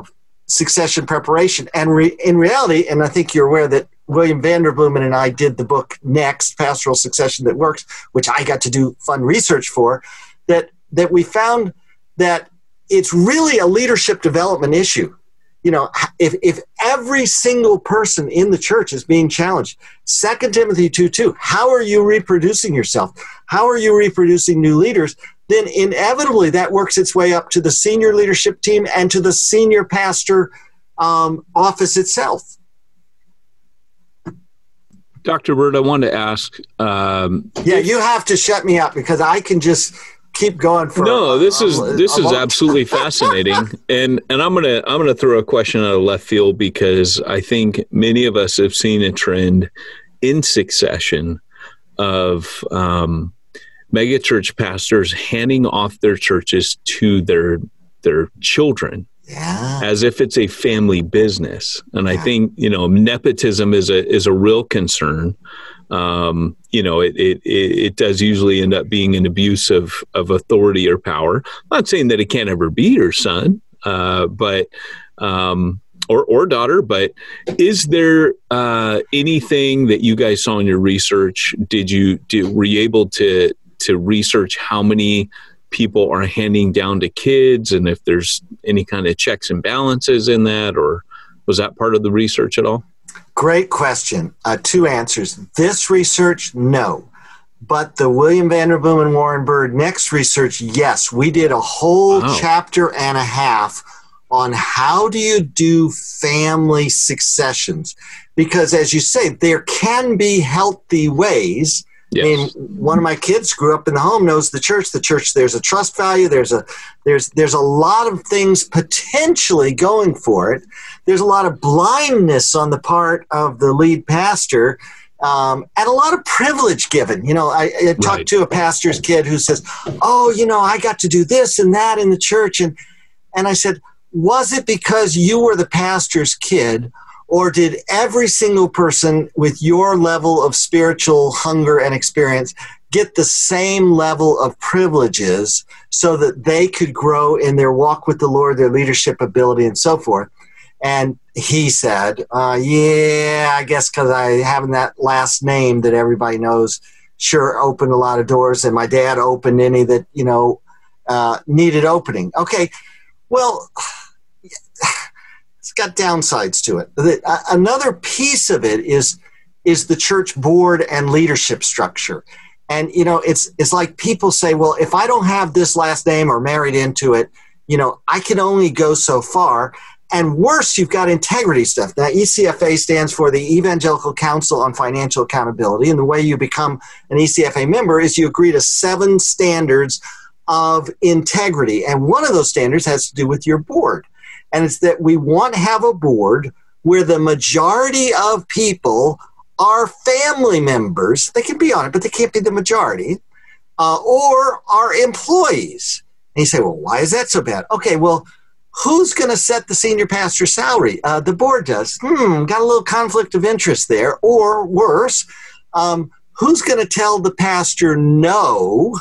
succession preparation. And re- in reality, and I think you're aware that William Vanderbloemen and I did the book Next Pastoral Succession That Works, which I got to do fun research for, that, that we found that it's really a leadership development issue. You know, if, if every single person in the church is being challenged, Second Timothy 2 2, how are you reproducing yourself? How are you reproducing new leaders? Then inevitably that works its way up to the senior leadership team and to the senior pastor um, office itself. Dr. Bird, I wanted to ask. Um, yeah, you have to shut me up because I can just keep going for. No, this is this is absolutely fascinating, and and I'm gonna I'm gonna throw a question out of left field because I think many of us have seen a trend in succession of um, megachurch pastors handing off their churches to their their children yeah. as if it's a family business. And yeah. I think you know nepotism is a is a real concern. Um, you know, it, it it does usually end up being an abuse of of authority or power. I'm not saying that it can't ever be your son, uh, but um, or or daughter. But is there uh, anything that you guys saw in your research? Did you did, were you able to to research how many people are handing down to kids and if there's any kind of checks and balances in that or was that part of the research at all great question. Uh, two answers. This research no. But the william vanderbloemen and warren bird next research yes we did a whole wow. chapter and a half on how do you do family successions. Because as you say there can be healthy ways Yes. I mean, one of my kids grew up in the home, knows the church. The church, there's a trust value. There's a there's there's a lot of things potentially going for it. There's a lot of blindness on the part of the lead pastor, um, and a lot of privilege given. You know, I, I talked right. to a pastor's kid who says, "Oh, you know, I got to do this and that in the church," and and I said, "Was it because you were the pastor's kid?" Or did every single person with your level of spiritual hunger and experience get the same level of privileges so that they could grow in their walk with the Lord, their leadership ability, and so forth? And he said, uh, Yeah, I guess because I having that last name that everybody knows sure opened a lot of doors, and my dad opened any that, you know, uh, needed opening. Okay, well, got downsides to it. The, another piece of it is is the church board and leadership structure. And you know, it's it's like people say, well, if I don't have this last name or married into it, you know, I can only go so far. And worse, you've got integrity stuff. Now, ECFA stands for the Evangelical Council on Financial Accountability. And the way you become an ECFA member is you agree to seven standards of integrity. And one of those standards has to do with your board and it's that we want to have a board where the majority of people are family members. They can be on it, but they can't be the majority, uh, or are employees. And you say, well, why is that so bad? Okay, well, who's going to set the senior pastor's salary? Uh, the board does. Hmm, got a little conflict of interest there. Or worse, um, who's going to tell the pastor no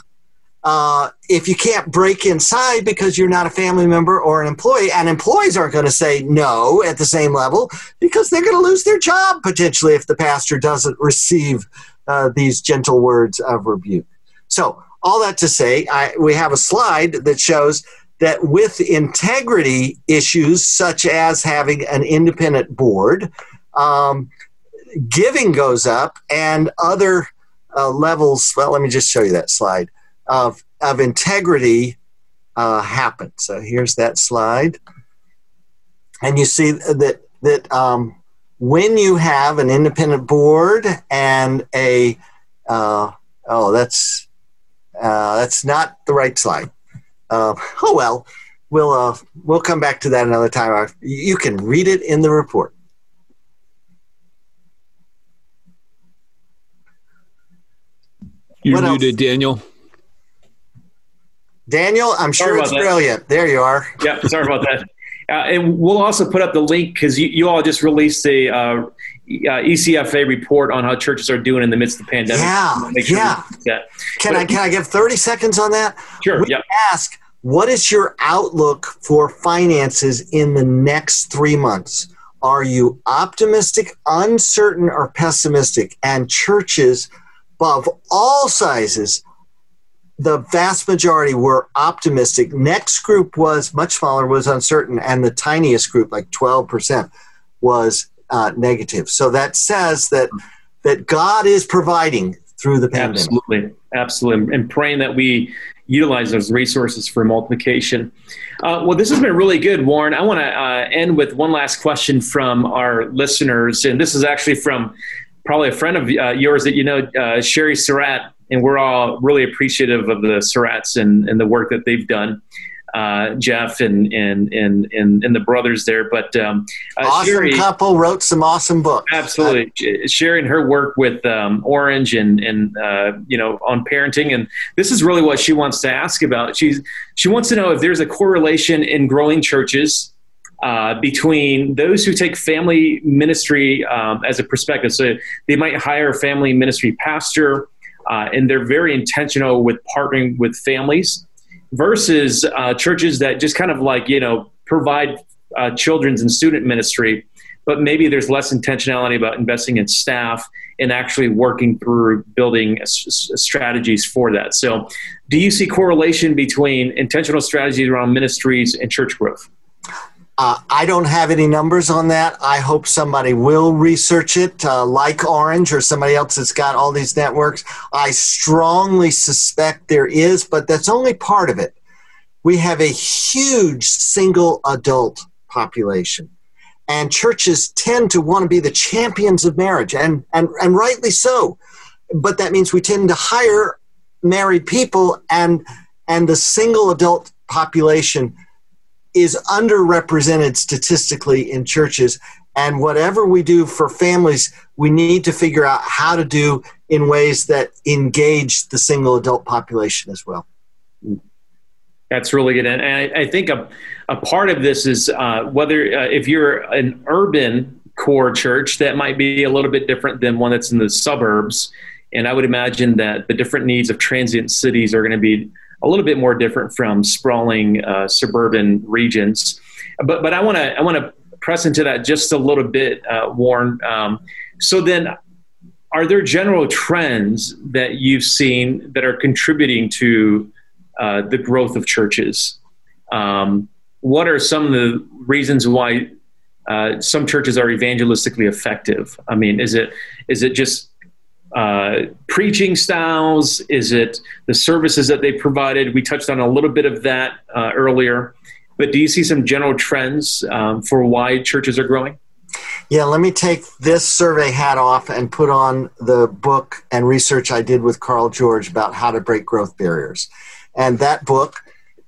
uh, if you can't break inside because you're not a family member or an employee, and employees aren't going to say no at the same level because they're going to lose their job potentially if the pastor doesn't receive uh, these gentle words of rebuke. So, all that to say, I, we have a slide that shows that with integrity issues, such as having an independent board, um, giving goes up, and other uh, levels. Well, let me just show you that slide of, of integrity uh, happen. So here's that slide. And you see that, that um, when you have an independent board and a, uh, oh, that's, uh, that's not the right slide. Uh, oh, well, we'll, uh, we'll come back to that another time. You can read it in the report. You're muted, Daniel. Daniel, I'm sure it's that. brilliant. There you are. Yeah, sorry about that. Uh, and we'll also put up the link because you, you all just released the uh, uh, ECFA report on how churches are doing in the midst of the pandemic. Yeah, sure yeah. Can but, I can I give 30 seconds on that? Sure. We yeah. Ask what is your outlook for finances in the next three months? Are you optimistic, uncertain, or pessimistic? And churches of all sizes, the vast majority were optimistic. Next group was much smaller, was uncertain, and the tiniest group, like 12%, was uh, negative. So that says that that God is providing through the pandemic. Absolutely, absolutely, and praying that we utilize those resources for multiplication. Uh, well, this has been really good, Warren. I want to uh, end with one last question from our listeners, and this is actually from probably a friend of uh, yours that you know, uh, Sherry Surratt, and we're all really appreciative of the Surratts and, and the work that they've done uh, Geoff and, and and and and the brothers there. But um, uh, awesome Sherry, couple wrote some awesome books. Absolutely, uh, sharing her work with um, Orange and and uh, you know on parenting, and this is really what she wants to ask about. She's she wants to know if there's a correlation in growing churches. Uh, between those who take family ministry um, as a perspective, so they might hire a family ministry pastor, uh, and they're very intentional with partnering with families versus uh, churches that just kind of like you know provide uh, children's and student ministry but maybe there's less intentionality about investing in staff and actually working through building strategies for that. So do you see correlation between intentional strategies around ministries and church growth uh, I don't have any numbers on that. I hope somebody will research it, uh, like Orange or somebody else that's got all these networks. I strongly suspect there is, but that's only part of it. We have a huge single adult population, and churches tend to want to be the champions of marriage, and, and, and rightly so. But that means we tend to hire married people, and, and the single adult population is underrepresented statistically in churches. And whatever we do for families, we need to figure out how to do in ways that engage the single adult population as well. That's really good. And I, I think a, a part of this is uh, whether uh, if you're an urban core church, that might be a little bit different than one that's in the suburbs. And I would imagine that the different needs of transient cities are going to be a little bit more different from sprawling uh, suburban regions. But but I want to I want to press into that just a little bit, uh, Warren. Um, so then, are there general trends that you've seen that are contributing to uh, the growth of churches? Um, what are some of the reasons why uh, some churches are evangelistically effective? I mean, is it is it just uh, preaching styles? Is it the services that they provided? We touched on a little bit of that uh, earlier. But do you see some general trends um, for why churches are growing? Yeah, let me take this survey hat off and put on the book and research I did with Carl George about how to break growth barriers. And that book,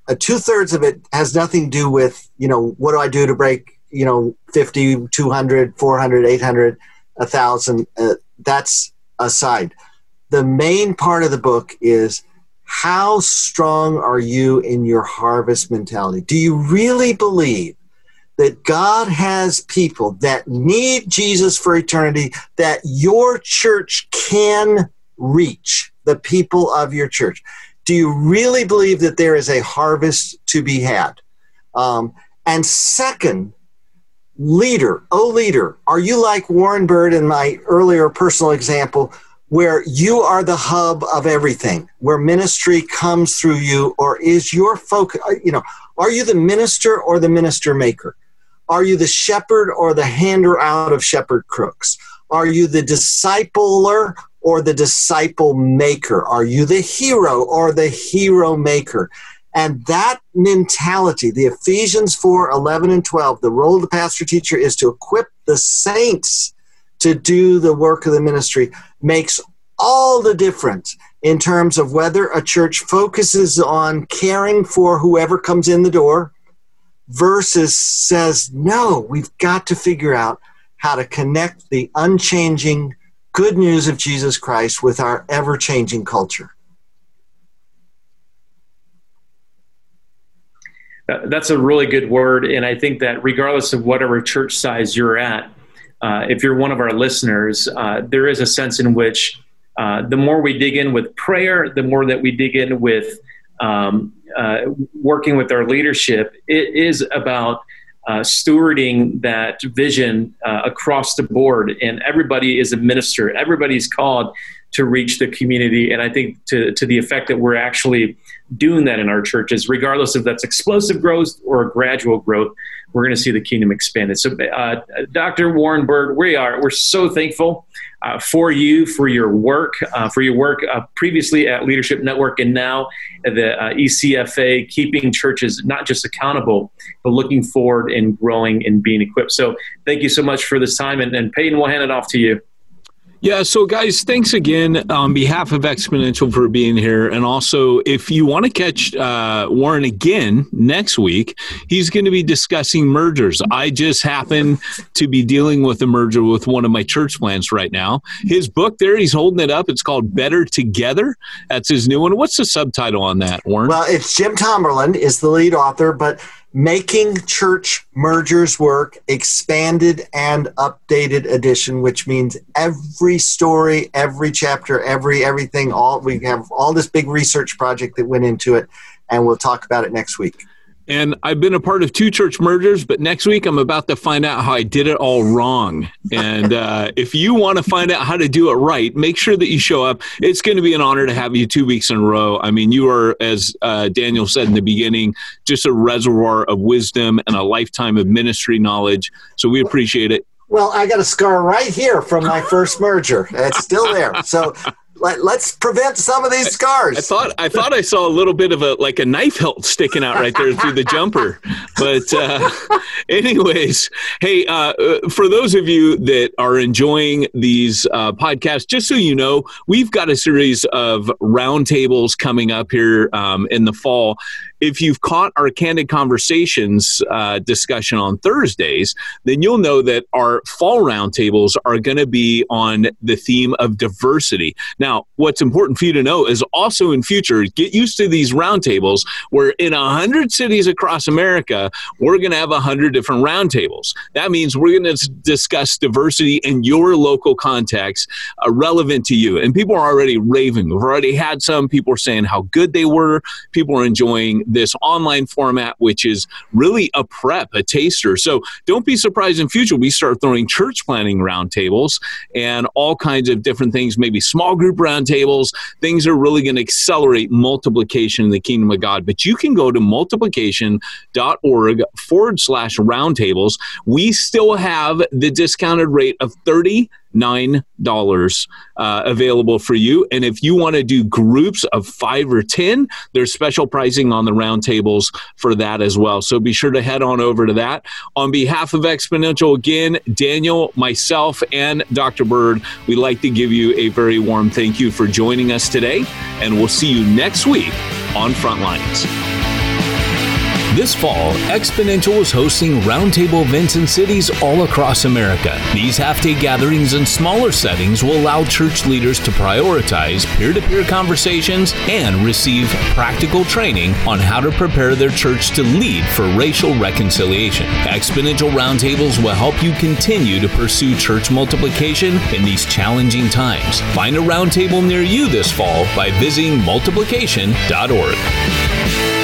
uh, two thirds of it has nothing to do with, you know, what do I do to break, you know, 50, 200, 400, 800, 1,000. Uh, that's aside. The main part of the book is how strong are you in your harvest mentality? Do you really believe that God has people that need Jesus for eternity that your church can reach the people of your church? Do you really believe that there is a harvest to be had? Um, and second, leader, oh leader, are you like Warren Bird in my earlier personal example, where you are the hub of everything, where ministry comes through you, or is your focus, uh, you know, are you the minister or the minister maker? Are you the shepherd or the hander out of shepherd crooks? Are you the discipler or the disciple maker? Are you the hero or the hero maker? And that mentality, the Ephesians 4 11 and 12, the role of the pastor teacher is to equip the saints to do the work of the ministry, makes all the difference in terms of whether a church focuses on caring for whoever comes in the door versus says, no, we've got to figure out how to connect the unchanging good news of Jesus Christ with our ever changing culture. That's a really good word. And I think that regardless of whatever church size you're at, uh, if you're one of our listeners, uh, there is a sense in which uh, the more we dig in with prayer, the more that we dig in with um, uh, working with our leadership, it is about uh, stewarding that vision across the board. And everybody is a minister, everybody's called to reach the community. And I think to, to the effect that we're actually doing that in our churches, regardless if that's explosive growth or gradual growth, we're going to see the kingdom expanded. So, uh, Dr. Warren Bird, we are we're so thankful uh, for you for your work, uh, for your work uh, previously at Leadership Network and now at the uh, ECFA, keeping churches not just accountable, but looking forward and growing and being equipped. So, thank you so much for this time, and, and Peyton, we'll hand it off to you. Yeah, so guys, thanks again on behalf of Exponential for being here. And also, if you want to catch uh, Warren again next week, he's going to be discussing mergers. I just happen to be dealing with a merger with one of my church plants right now. His book there, he's holding it up. It's called Better Together. That's his new one. What's the subtitle on that, Warren? Well, it's Jim Tomberlin is the lead author, but Making Church Mergers Work Expanded and Updated Edition, which means every story, every chapter, every everything, all we have all this big research project that went into it, and we'll talk about it next week. And I've been a part of two church mergers, but next week I'm about to find out how I did it all wrong. And uh, if you want to find out how to do it right, make sure that you show up. It's going to be an honor to have you two weeks in a row. I mean, you are, as uh, Daniel said in the beginning, just a reservoir of wisdom and a lifetime of ministry knowledge. So we appreciate it. Well, I got a scar right here from my first merger. It's still there. So let, us prevent some of these scars. I thought I thought I saw a little bit of a like a knife hilt sticking out right there through the jumper. But uh, anyways, hey, uh, uh, for those of you that are enjoying these uh, podcasts, just so you know, we've got a series of roundtables coming up here um, in the fall if you've caught our candid conversations uh, discussion on Thursdays, then you'll know that our fall roundtables are going to be on the theme of diversity. Now, what's important for you to know is also in future, get used to these roundtables where in a hundred cities across America, we're going to have a hundred different roundtables. That means we're going to discuss diversity in your local context uh, relevant to you. And people are already raving. We've already had some people are saying how good they were. People are enjoying this online format, which is really a prep, a taster. So don't be surprised in future we start throwing church planting roundtables and all kinds of different things, maybe small group roundtables. Things are really going to accelerate multiplication in the kingdom of God. But you can go to multiplication.org forward slash roundtables. We still have the discounted rate of 30 nine dollars uh, available for you. And if you want to do groups of five or ten there's special pricing on the roundtables for that as well. So be sure to head on over to that. On behalf of exponential again daniel myself and dr bird we'd like to give you a very warm thank you for joining us today. And we'll see you next week on frontlines this fall, Exponential is hosting roundtable events in cities all across America. These half day gatherings in smaller settings will allow church leaders to prioritize peer to peer conversations and receive practical training on how to prepare their church to lead for racial reconciliation. Exponential roundtables will help you continue to pursue church multiplication in these challenging times. Find a roundtable near you this fall by visiting multiplication.org.